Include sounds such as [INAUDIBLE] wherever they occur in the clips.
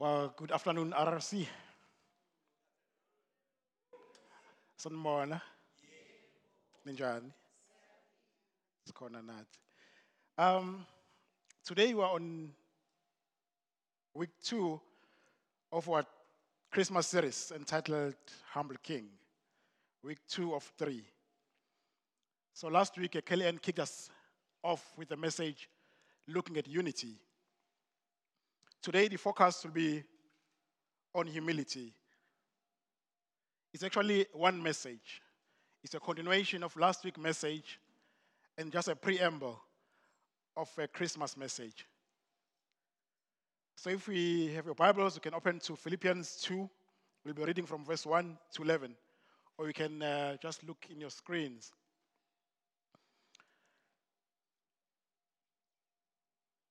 Well, good afternoon, RRC. Sanibona. Ninjani? Sikhona nathi. Um, today we are on week two of our Christmas series entitled Humble King. Week two of three. So last week, Kelly Ann kicked us off with a message looking at unity. Today, the focus will be on humility. It's actually one message. It's a continuation of last week's message and just a preamble of a Christmas message. So if we have your Bibles, you can open to Philippians 2. We'll be reading from verse 1 to 11. Or you can uh, just look in your screens.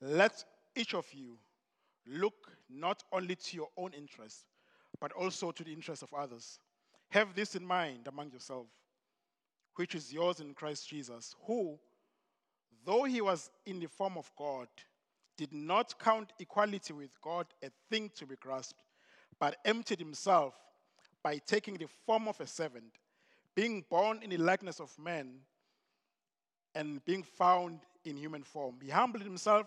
Let each of you look not only to your own interest, but also to the interest of others. Have this in mind among yourselves, which is yours in Christ Jesus, who, though he was in the form of God, did not count equality with God a thing to be grasped, but emptied himself by taking the form of a servant, being born in the likeness of man, and being found in human form. He humbled himself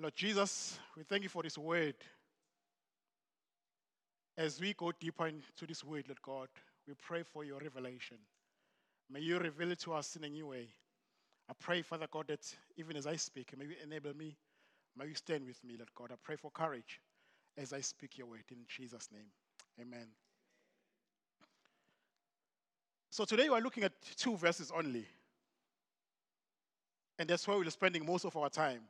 Lord Jesus, we thank you for this word. As we go deeper into this word, Lord God, we pray for your revelation. May you reveal it to us in a new way. I pray, Father God, that even as I speak, may you enable me. May you stand with me, Lord God. I pray for courage as I speak your word in Jesus' name. Amen. So today we are looking at two verses only. And that's where we're spending most of our time.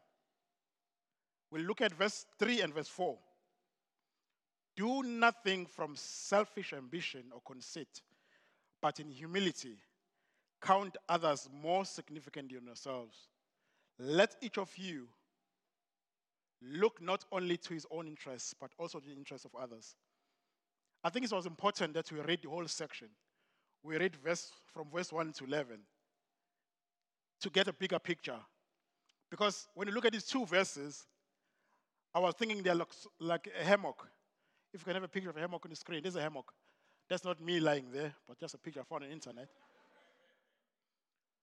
We'll look at verse 3 and verse 4. Do nothing from selfish ambition or conceit, but in humility count others more significant than yourselves. Let each of you look not only to his own interests, but also to the interests of others. I think it was important that we read the whole section. We read verse from verse 1 to 11 to get a bigger picture. Because when you look at these two verses, I was thinking they're like, like a hammock. If you can have a picture of a hammock on the screen, there's a hammock. That's not me lying there, but just a picture I found on the internet.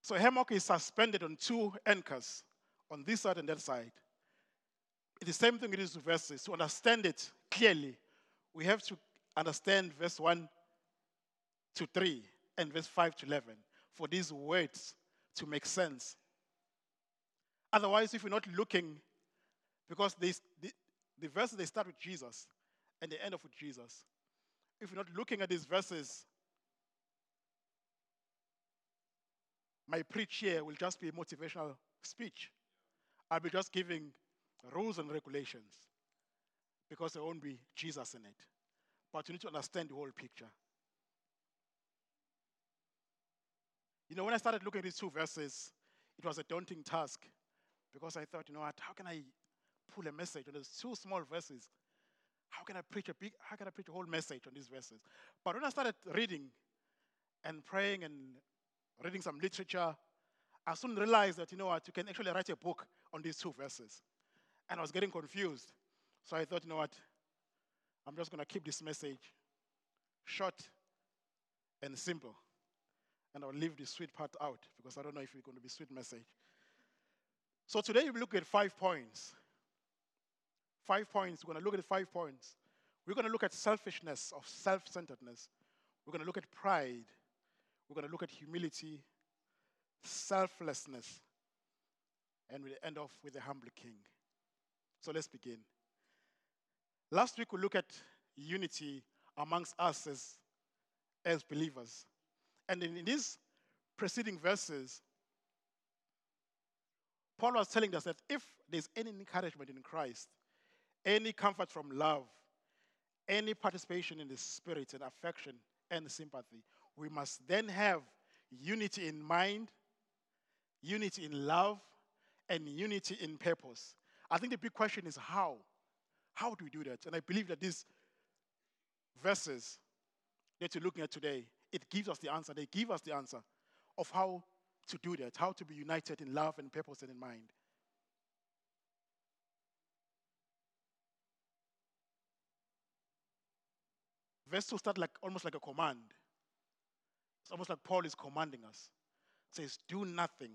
So a hammock is suspended on two anchors, on this side and that side. It's the same thing it is with verses. To understand it clearly, we have to understand verse 1 to 3 and verse 5 to 11 for these words to make sense. Otherwise, if you're not looking, because they, the, the verses they start with Jesus and they end up with Jesus. If you're not looking at these verses, my preach here will just be a motivational speech. I'll be just giving rules and regulations because there won't be Jesus in it. But you need to understand the whole picture. You know, when I started looking at these two verses, it was a daunting task because I thought, you know what, how can I pull a message on these two small verses? How can I preach a big, how can I preach a whole message on these verses? But when I started reading and praying and reading some literature, I soon realized that, you know what, you can actually write a book on these two verses. And I was getting confused. So I thought, you know what, I'm just going to keep this message short and simple. And I'll leave the sweet part out because I don't know if it's going to be sweet message. So today we look at five points. Five points. We're going to look at five points We're going to look at selfishness or self centeredness. We're going to look at pride. We're going to look at humility, selflessness, and we'll end off with the humble king. So let's begin. Last week we looked at unity amongst us as, as believers. And in, in these preceding verses, Paul was telling us that if there's any encouragement in Christ, any comfort from love, any participation in the spirit and affection and sympathy, we must then have unity in mind, unity in love, and unity in purpose. I think the big question is how? How do we do that? And I believe that these verses that you're looking at today, it gives us the answer. They give us the answer of how to do that, how to be united in love and purpose and in mind. Verse 2 start like almost like a command. It's almost like Paul is commanding us. It says, Do nothing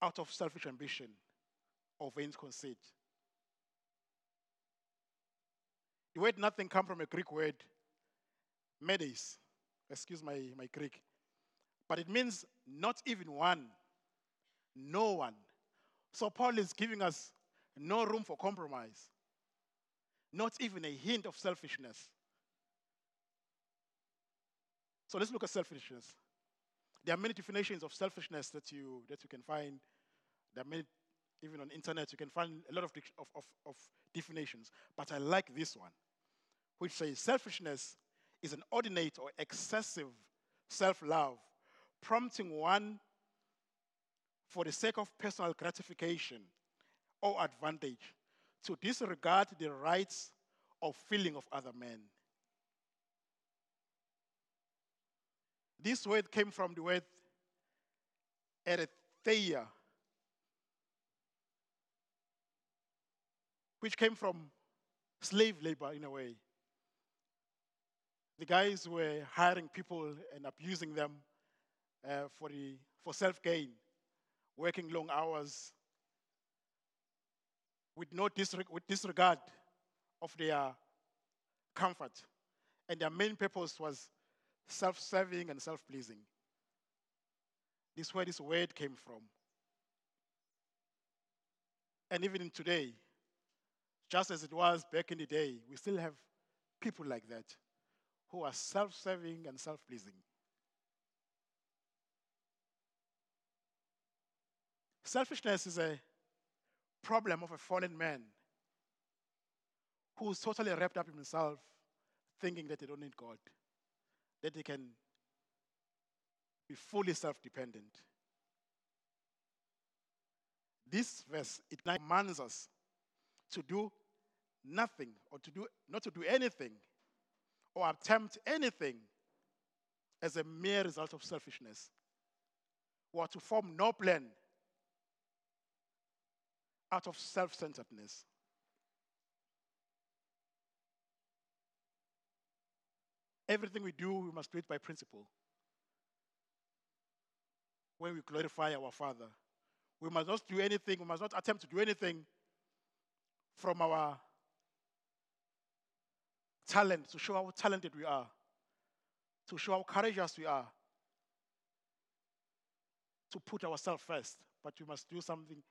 out of selfish ambition or vain conceit. The word nothing comes from a Greek word, medes. Excuse my, my Greek. But it means not even one, no one. So Paul is giving us no room for compromise, not even a hint of selfishness. So let's look at selfishness. There are many definitions of selfishness that you, that you can find. There are many, even on internet, you can find a lot of, of, of, of definitions. But I like this one, which says selfishness is an ordinate or excessive self love, prompting one for the sake of personal gratification or advantage to disregard the rights or feeling of other men. This word came from the word eritheia, which came from slave labor in a way. The guys were hiring people and abusing them uh, for, the, for self gain, working long hours with no disreg- with disregard of their comfort. And their main purpose was self serving and self pleasing. This is where this word came from. And even today, just as it was back in the day, we still have people like that who are self serving and self pleasing. Selfishness is a problem of a fallen man who's totally wrapped up in himself, thinking that they don't need God that they can be fully self dependent. This verse, it commands us to do nothing or to do not to do anything or attempt anything as a mere result of selfishness or to form no plan out of self centeredness. Everything we do, we must do it by principle. When we glorify our Father, we must not do anything, we must not attempt to do anything from our talent, to show how talented we are, to show how courageous we are, to put ourselves first. But we must do something,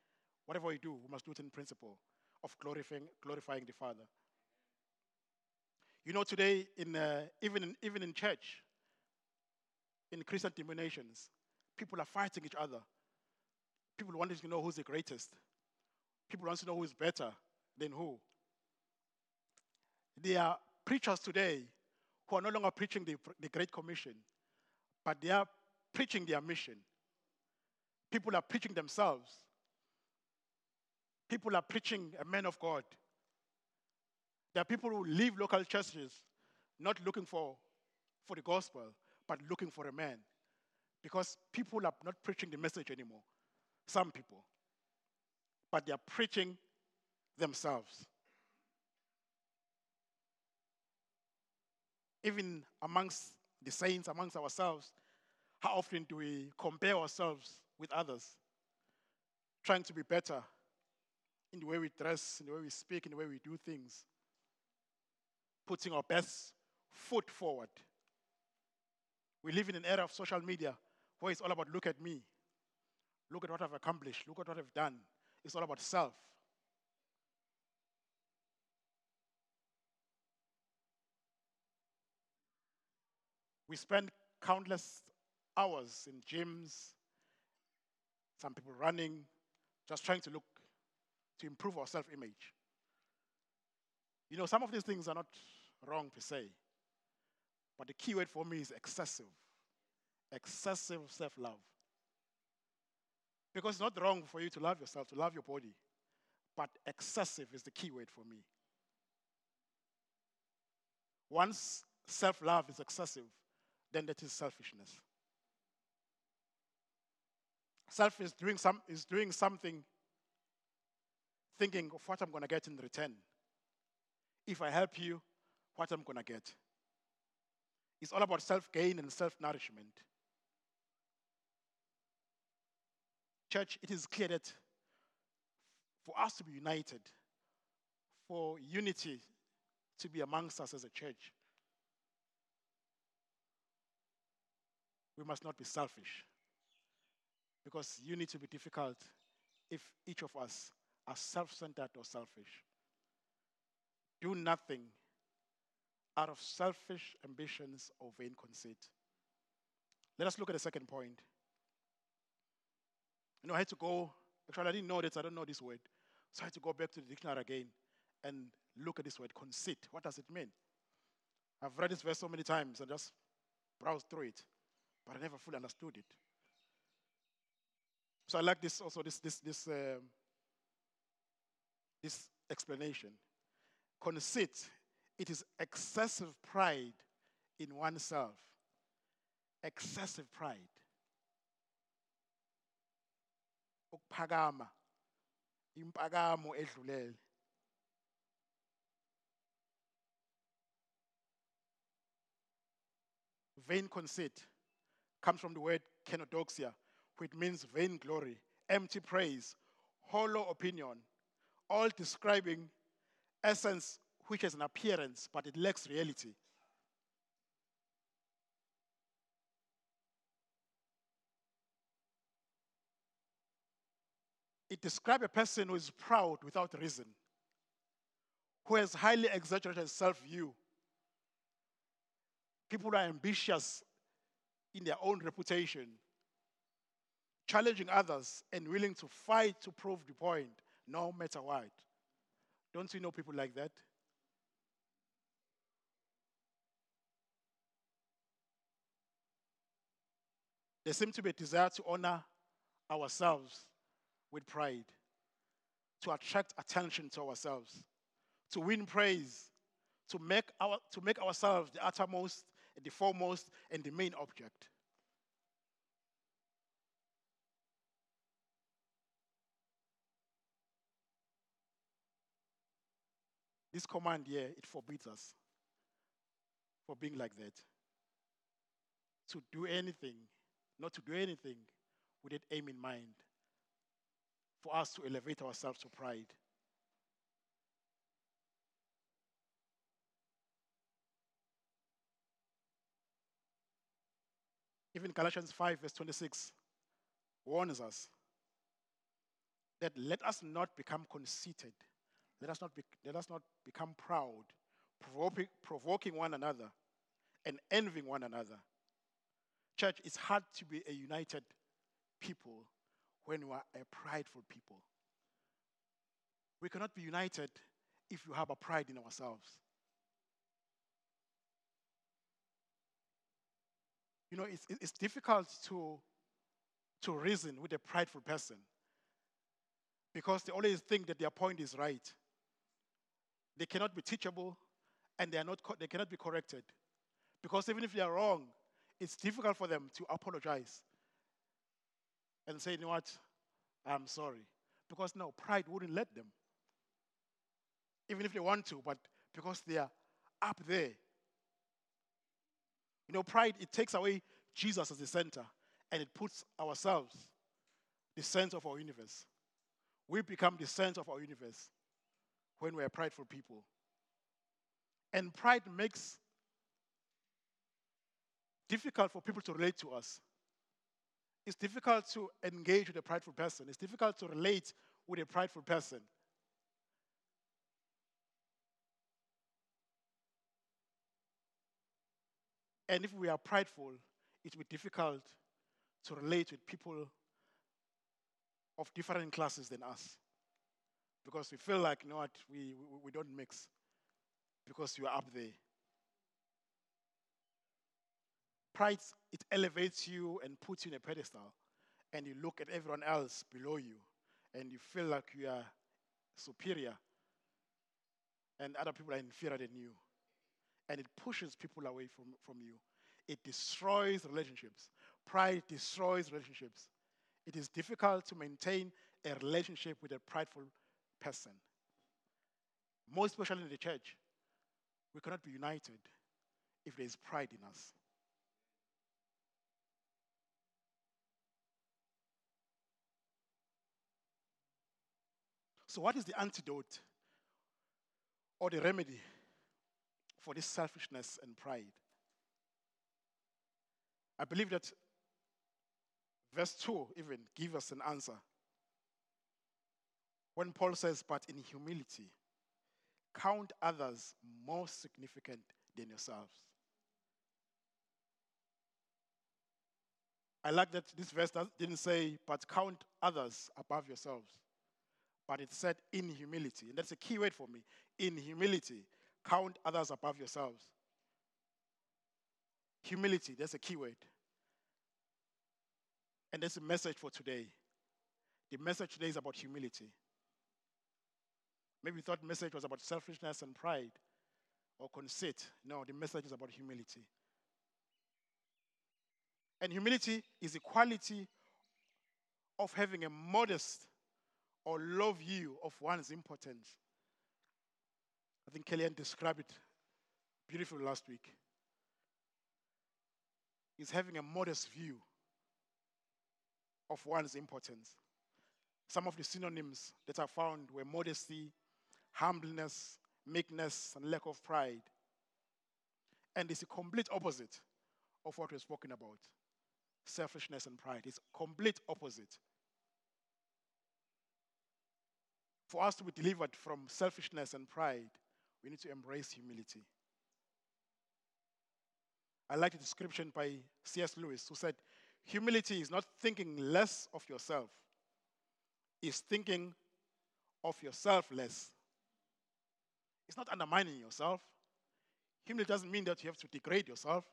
whatever we do, we must do it in principle of glorifying, glorifying the Father. You know, today, in, uh, even, in, even in church, in Christian denominations, people are fighting each other. People wanting to know who's the greatest. People want to know who's better than who. There are preachers today who are no longer preaching the, the Great Commission, but they are preaching their mission. People are preaching themselves. People are preaching a man of God. There are people who leave local churches not looking for, for the gospel, but looking for a man. Because people are not preaching the message anymore. Some people. But they are preaching themselves. Even amongst the saints, amongst ourselves, how often do we compare ourselves with others, trying to be better in the way we dress, in the way we speak, in the way we do things. Putting our best foot forward. We live in an era of social media where it's all about look at me, look at what I've accomplished, look at what I've done. It's all about self. We spend countless hours in gyms, some people running, just trying to look to improve our self image. You know, some of these things are not wrong per se, but the key word for me is excessive. Excessive self love. Because it's not wrong for you to love yourself, to love your body, but excessive is the key word for me. Once self love is excessive, then that is selfishness. Self is doing, some, is doing something thinking of what I'm going to get in return. If I help you, what I'm going to get. It's all about self gain and self nourishment. Church, it is clear that for us to be united, for unity to be amongst us as a church, we must not be selfish. Because unity will be difficult if each of us are self centered or selfish. Do nothing out of selfish ambitions or vain conceit. Let us look at the second point. You know, I had to go, actually, I didn't know this, I don't know this word. So I had to go back to the dictionary again and look at this word, conceit. What does it mean? I've read this verse so many times and just browsed through it, but I never fully understood it. So I like this also, this, this, this, um, this explanation. Conceit, it is excessive pride in oneself. Excessive pride. Ukuphakama. Impakamo edlulele. Vain conceit comes from the word kenodoxia, which means vain glory, empty praise, hollow opinion, all describing essence which has an appearance but it lacks reality. It describes a person who is proud without reason, who has highly exaggerated self view. People who are ambitious in their own reputation, challenging others, and willing to fight to prove the point no matter what. Don't you know people like that? There seems to be a desire to honor ourselves with pride, to attract attention to ourselves, to win praise, to make, our, to make ourselves the uttermost, and the foremost, and the main object. This command here, it forbids us for being like that. To do anything, not to do anything with that aim in mind. For us to elevate ourselves to pride. Even Galatians 5, verse 26 warns us that let us not become conceited let us not, be, let us not become proud, provoking, provoking one another and envying one another. Church, it's hard to be a united people when we are a prideful people. We cannot be united if you have a pride in ourselves. You know, it's, it's difficult to, to reason with a prideful person because they always think that their point is right. They cannot be teachable and they, are not, they cannot be corrected. Because even if they are wrong, it's difficult for them to apologize and say, you know what, I'm sorry. Because no, pride wouldn't let them. Even if they want to, but because they are up there. You know, pride, it takes away Jesus as the center and it puts ourselves the center of our universe. we become the center of our universe when we are prideful people. And pride makes difficult for people to relate to us. It's difficult to engage with a prideful person. It's difficult to relate with a prideful person. And if we are prideful, it will be difficult to relate with people of different classes than us. Because we feel like, you know what, we, we, we don't mix because you are up there. Pride, it elevates you and puts you in a pedestal. And you look at everyone else below you and you feel like you are superior and other people are inferior than you. And it pushes people away from, from you. It destroys relationships. Pride destroys relationships. It is difficult to maintain a relationship with a prideful person. Most especially in the church, we cannot be united if there is pride in us. So, what is the antidote or the remedy for this selfishness and pride? I believe that verse 2 even gives us an answer. When Paul says, But in humility, count others more significant than yourselves. I like that this verse didn't say, But count others above yourselves. But it said, In humility. And that's a key word for me. In humility, count others above yourselves. Humility, that's a key word. And that's a message for today. The message today is about humility. Maybe you thought the message was about selfishness and pride or conceit. No, the message is about humility. And humility is the quality of having a modest or low view of one's importance. I think Kellyanne described it beautifully last week. Is having a modest view of one's importance. Some of the synonyms that I found were modesty, humbleness, meekness, and lack of pride. And it's a complete opposite of what we're spoken about selfishness and pride. It's complete opposite. For us to be delivered from selfishness and pride, we need to embrace humility. I like the description by C.S. Lewis, who said, Humility is not thinking less of yourself, it's thinking of yourself less. It's not undermining yourself. Humility doesn't mean that you have to degrade yourself,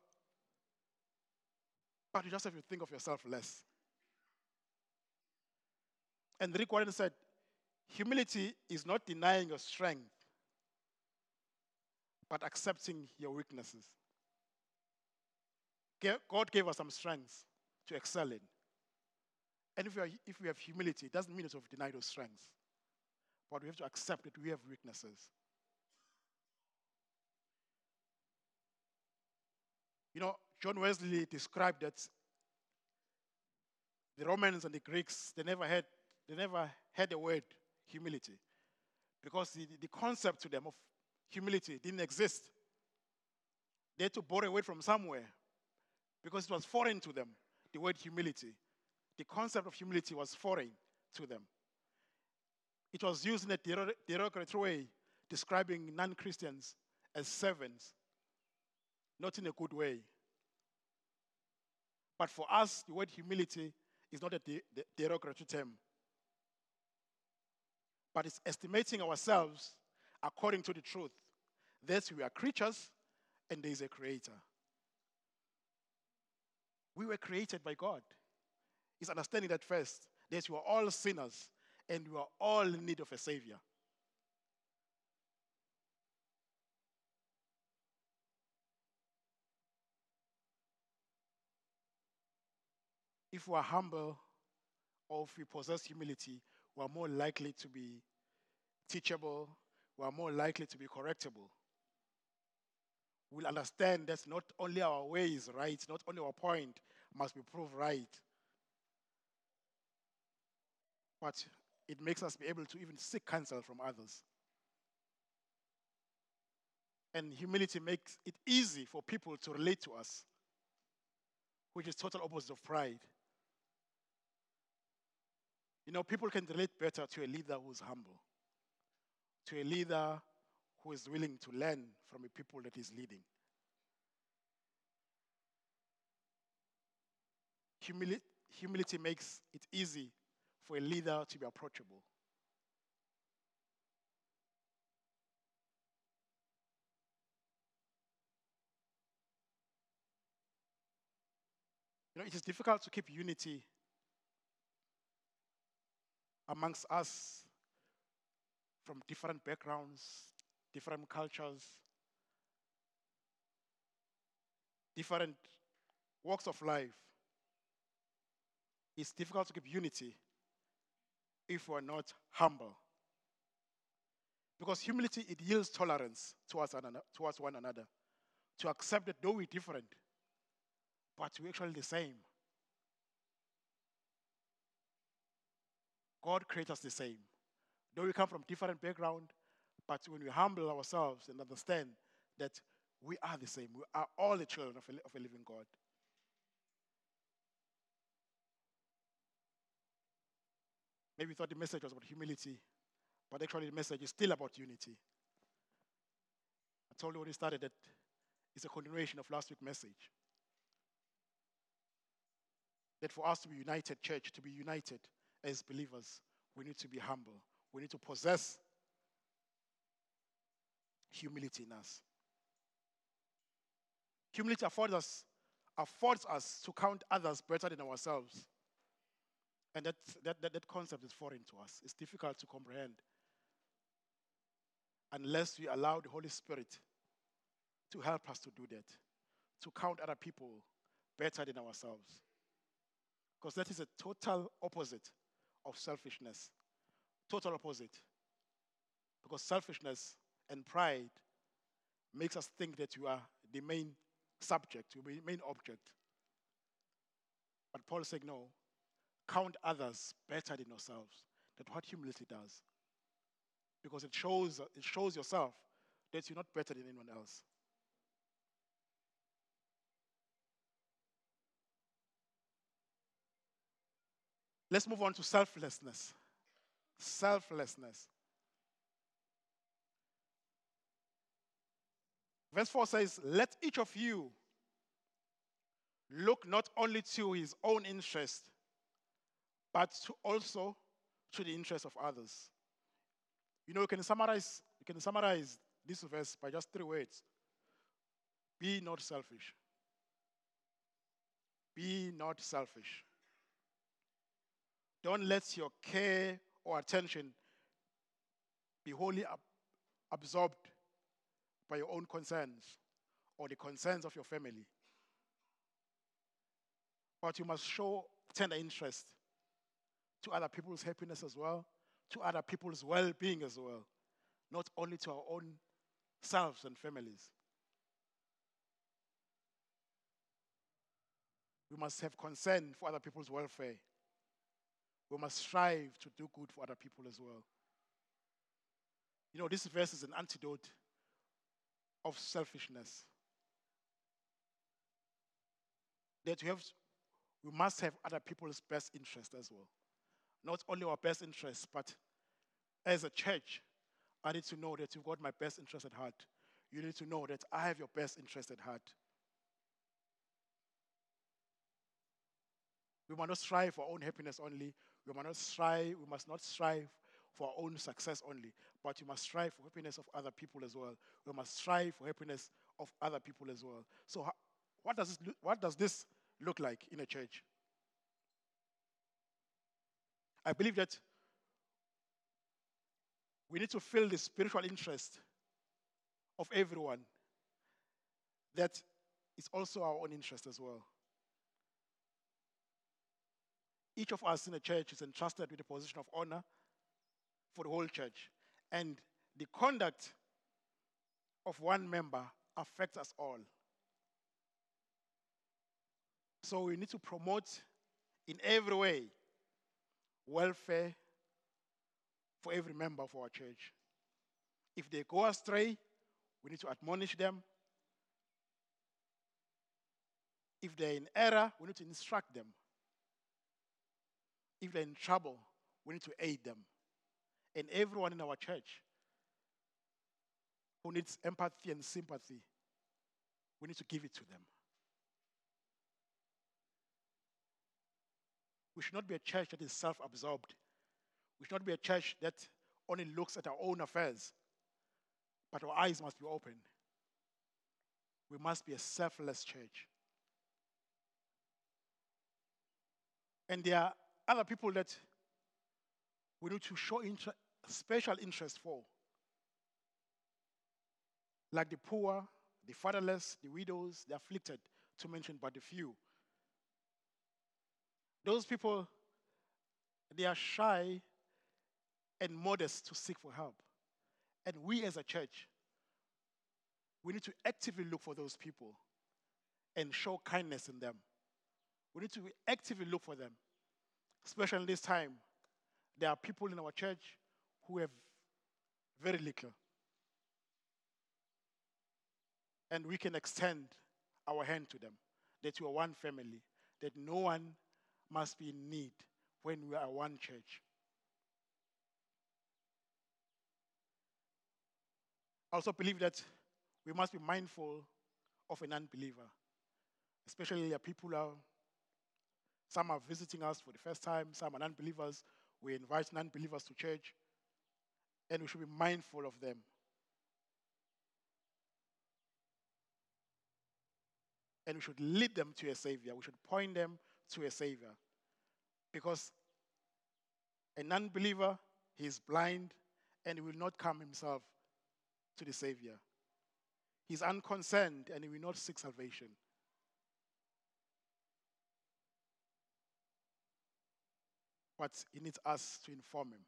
but you just have to think of yourself less. And Rick Warren said, Humility is not denying your strength, but accepting your weaknesses. God gave us some strengths to excel in. And if we, are, if we have humility, it doesn't mean that we've denied those strengths. But we have to accept that we have weaknesses. You know, John Wesley described that the Romans and the Greeks, they never had, they never had the word humility. Because the, the concept to them of humility didn't exist. They had to borrow it from somewhere because it was foreign to them the word humility. The concept of humility was foreign to them. It was used in a derogatory way, describing non Christians as servants, not in a good way. But for us, the word humility is not a derogatory term, but it's estimating ourselves according to the truth. That we are creatures and there is a creator. We were created by God. It's understanding that first, that we are all sinners and we are all in need of a Savior. If we are humble or if we possess humility, we are more likely to be teachable, we are more likely to be correctable We will understand that not only our way is right, not only our point must be proved right, but it makes us be able to even seek counsel from others. And humility makes it easy for people to relate to us, which is total opposite of pride. You know, people can relate better to a leader who's humble, to a leader who is willing to learn from the people that he's leading. Humili- humility makes it easy for a leader to be approachable. You know, it is difficult to keep unity amongst us from different backgrounds, different cultures, different walks of life. It's difficult to keep unity if we're not humble. Because humility, it yields tolerance towards, towards one another. To accept that though we're different, but we're actually the same. God creates us the same. Though we come from different background, but when we humble ourselves and understand that we are the same, we are all the children of a, of a living God. Maybe you thought the message was about humility, but actually the message is still about unity. I told you when we started that it's a continuation of last week's message. That for us to be united, church, to be united as believers, we need to be humble. We need to possess humility in us. Humility affords us, affords us to count others better than ourselves. And that, that, that, that concept is foreign to us. It's difficult to comprehend unless we allow the Holy Spirit to help us to do that, to count other people better than ourselves. Because that is a total opposite of selfishness. Total opposite. Because selfishness and pride makes us think that you are the main subject, you are the main object. But Paul said, no, count others better than yourselves. That's what humility does. Because it shows, it shows yourself that you're not better than anyone else. Let's move on to selflessness. Selflessness. Verse 4 says, Let each of you look not only to his own interest, but to also to the interest of others. You know, you can summarize, you can summarize this verse by just three words. Be not selfish. Be not selfish. Don't let your care or attention be wholly ab- absorbed by your own concerns or the concerns of your family. But you must show tender interest to other people's happiness as well, to other people's well being as well, not only to our own selves and families. We must have concern for other people's welfare we must strive to do good for other people as well. You know, this verse is an antidote of selfishness. That we have, we must have other people's best interest as well. Not only our best interest, but as a church, I need to know that you've got my best interest at heart. You need to know that I have your best interest at heart. We must not strive for our own happiness only. We must not strive, we must not strive for our own success only, but we must strive for happiness of other people as well. We must strive for happiness of other people as well. So, what does this, look, what does this look like in a church? I believe that we need to feel the spiritual interest of everyone that is also our own interest as well. Each of us in the church is entrusted with a position of honor for the whole church. And the conduct of one member affects us all. So we need to promote in every way welfare for every member of our church. If they go astray, we need to admonish them. If they're in error, we need to instruct them. If they're in trouble, we need to aid them. And everyone in our church who needs empathy and sympathy, we need to give it to them. We should not be a church that is self absorbed. We should not be a church that only looks at our own affairs, but our eyes must be open. We must be a selfless church. And there are other people that we need to show inter- special interest for, like the poor, the fatherless, the widows, the afflicted, to mention but a few. Those people, they are shy and modest to seek for help. And we as a church, we need to actively look for those people and show kindness in them. We need to actively look for them. Especially in this time, there are people in our church who have very little. And we can extend our hand to them that we are one family, that no one must be in need when we are one church. I also believe that we must be mindful of an unbeliever, especially people who are, some are visiting us for the first time, some are unbelievers. We invite non-believers to church, and we should be mindful of them. And we should lead them to a Savior. We should point them to a Savior. Because a non believer, he is blind and he will not come himself to the Savior. He's unconcerned and he will not seek salvation. But he needs us to inform him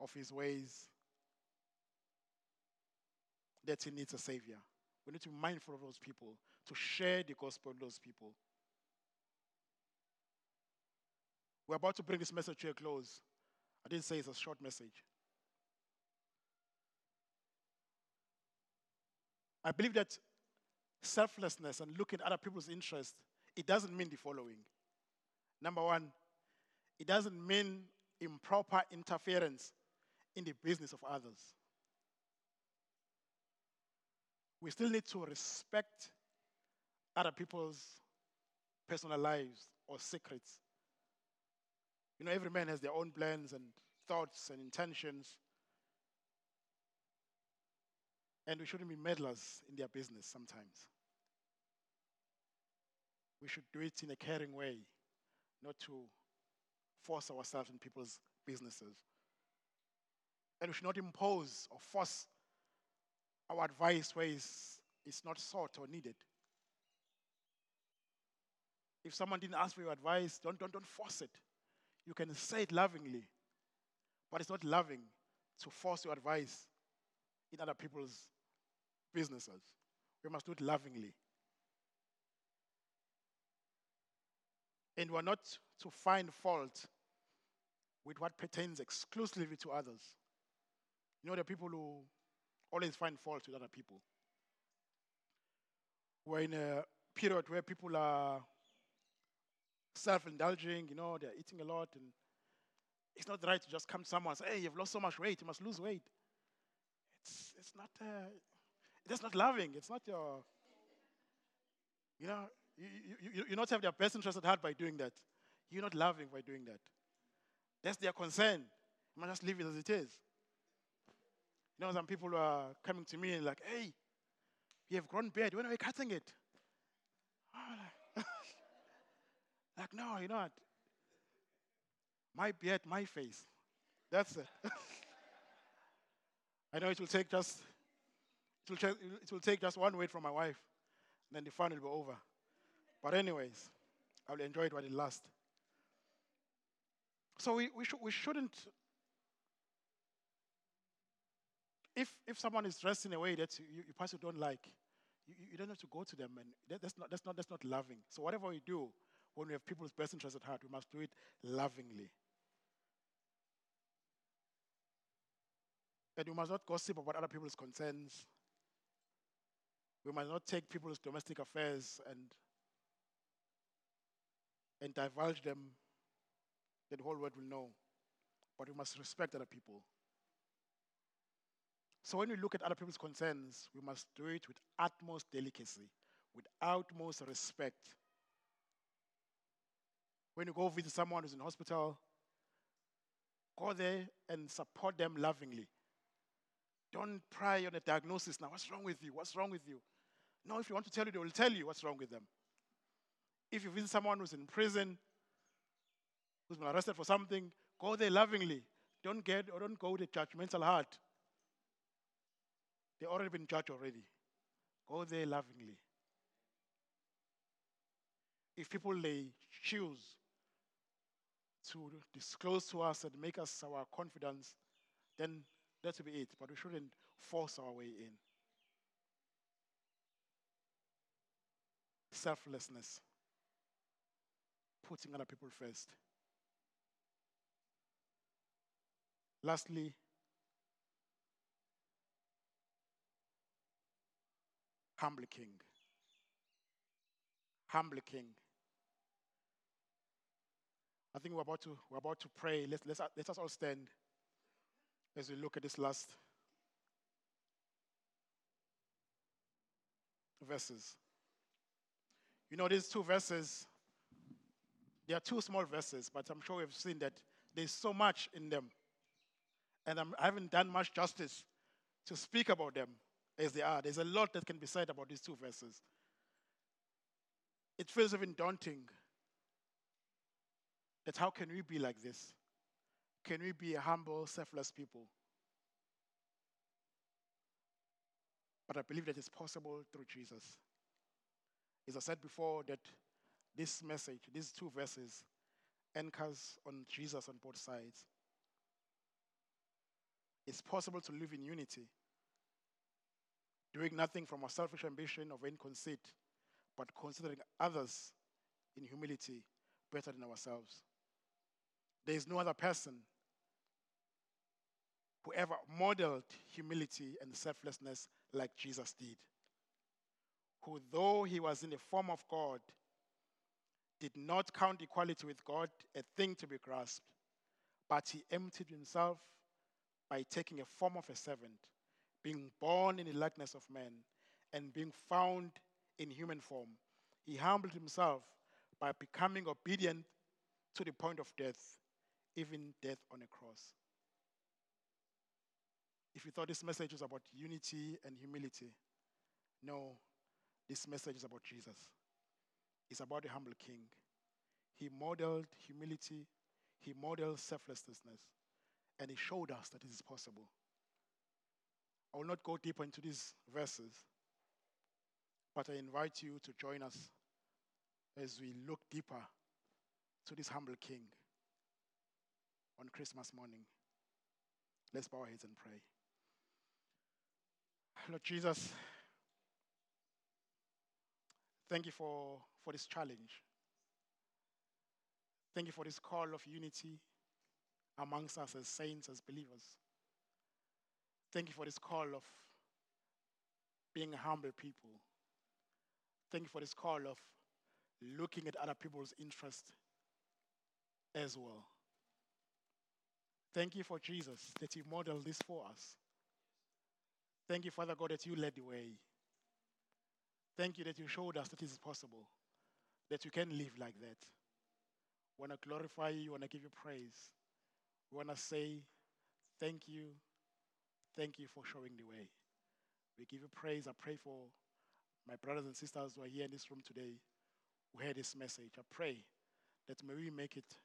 of his ways, that he needs a Savior. We need to be mindful of those people, to share the gospel with those people. We're about to bring this message to a close. I didn't say it's a short message. I believe that selflessness and looking at other people's interests, it doesn't mean the following. Number one, it doesn't mean improper interference in the business of others. We still need to respect other people's personal lives or secrets. You know, every man has their own plans and thoughts and intentions. And we shouldn't be meddlers in their business sometimes. We should do it in a caring way, not to force ourselves in people's businesses. And we should not impose or force our advice where it's, it's not sought or needed. If someone didn't ask for your advice, don't, don't, don't force it. You can say it lovingly, but it's not loving to force your advice in other people's businesses. We must do it lovingly. And we're not to find fault with what pertains exclusively to others. You know, are people who always find fault with other people. We're in a period where people are self indulging, you know, they're eating a lot, and it's not right to just come to someone and say, hey, you've lost so much weight, you must lose weight. It's, it's not, uh, it's not loving. It's not your, you know, you, you, you, you, not have their best interest at heart by doing that. You're not loving by doing that. That's their concern. You must just leave it as it is. You know, some people are coming to me and like, hey, you have grown beard. When are we cutting it? Like, [LAUGHS] like, no, you know what? My beard, my face. That's it. [LAUGHS] I know it will take just it will, it will take just one word from my wife, and then the fun will be over. But anyways, I will enjoy it while it lasts. So we, we, sh- we shouldn't if, if someone is dressed in a way that you, you personally don't like, you, you don't have to go to them, and that, that's, not, that's, not, that's not loving. So whatever we do, when we have people's best interests at heart, we must do it lovingly. And we must not gossip about other people's concerns. We must not take people's domestic affairs and, and divulge them the whole world will know. But we must respect other people. So when we look at other people's concerns, we must do it with utmost delicacy, with utmost respect. When you go visit someone who's in hospital, go there and support them lovingly. Don't pry on a diagnosis now. What's wrong with you? What's wrong with you? No, if you want to tell you, they will tell you what's wrong with them. If you visit someone who's in prison, who's been arrested for something, go there lovingly. Don't get or don't go with a judgmental heart. They've already been judged already. Go there lovingly. If people they choose to disclose to us and make us our confidence, then that will be it. But we shouldn't force our way in. Selflessness. Putting other people first. Lastly, humble king. Humble king. I think we're about to, we're about to pray. Let's, let's, let us all stand as we look at this last verses. You know, these two verses, they are two small verses, but I'm sure we've seen that there's so much in them. And I'm, I have not done much justice to speak about them as they are. There's a lot that can be said about these two verses. It feels even daunting that how can we be like this? Can we be a humble, selfless people? But I believe that it's possible through Jesus. As I said before, that this message, these two verses, anchors on Jesus on both sides. It's possible to live in unity, doing nothing from a selfish ambition or vain conceit, but considering others in humility better than ourselves. There is no other person who ever modeled humility and selflessness like Jesus did. Who, though he was in the form of God, did not count equality with God a thing to be grasped, but he emptied himself by taking a form of a servant, being born in the likeness of man, and being found in human form. He humbled himself by becoming obedient to the point of death, even death on a cross. If you thought this message was about unity and humility, no, this message is about Jesus. It's about the humble king. He modeled humility, he modeled selflessness, and he showed us that it is possible. I will not go deeper into these verses, but I invite you to join us as we look deeper to this humble king on Christmas morning. Let's bow our heads and pray. Lord Jesus, thank you for, for this challenge. Thank you for this call of unity amongst us as saints, as believers. Thank you for this call of being humble people. Thank you for this call of looking at other people's interest as well. Thank you for Jesus that you modeled this for us. Thank you, Father God, that you led the way. Thank you that you showed us that it is possible, that you can live like that. We want to glorify you, we want to give you praise. We want to say, Thank you. Thank you for showing the way. We give you praise. I pray for my brothers and sisters who are here in this room today who heard this message. I pray that may we make it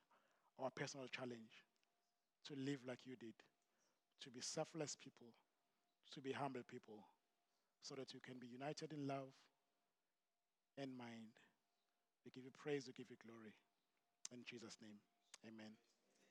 our personal challenge to live like you did, to be selfless people, to be humble people, so that you can be united in love and mind. We give you praise, we give you glory. In Jesus' name, amen.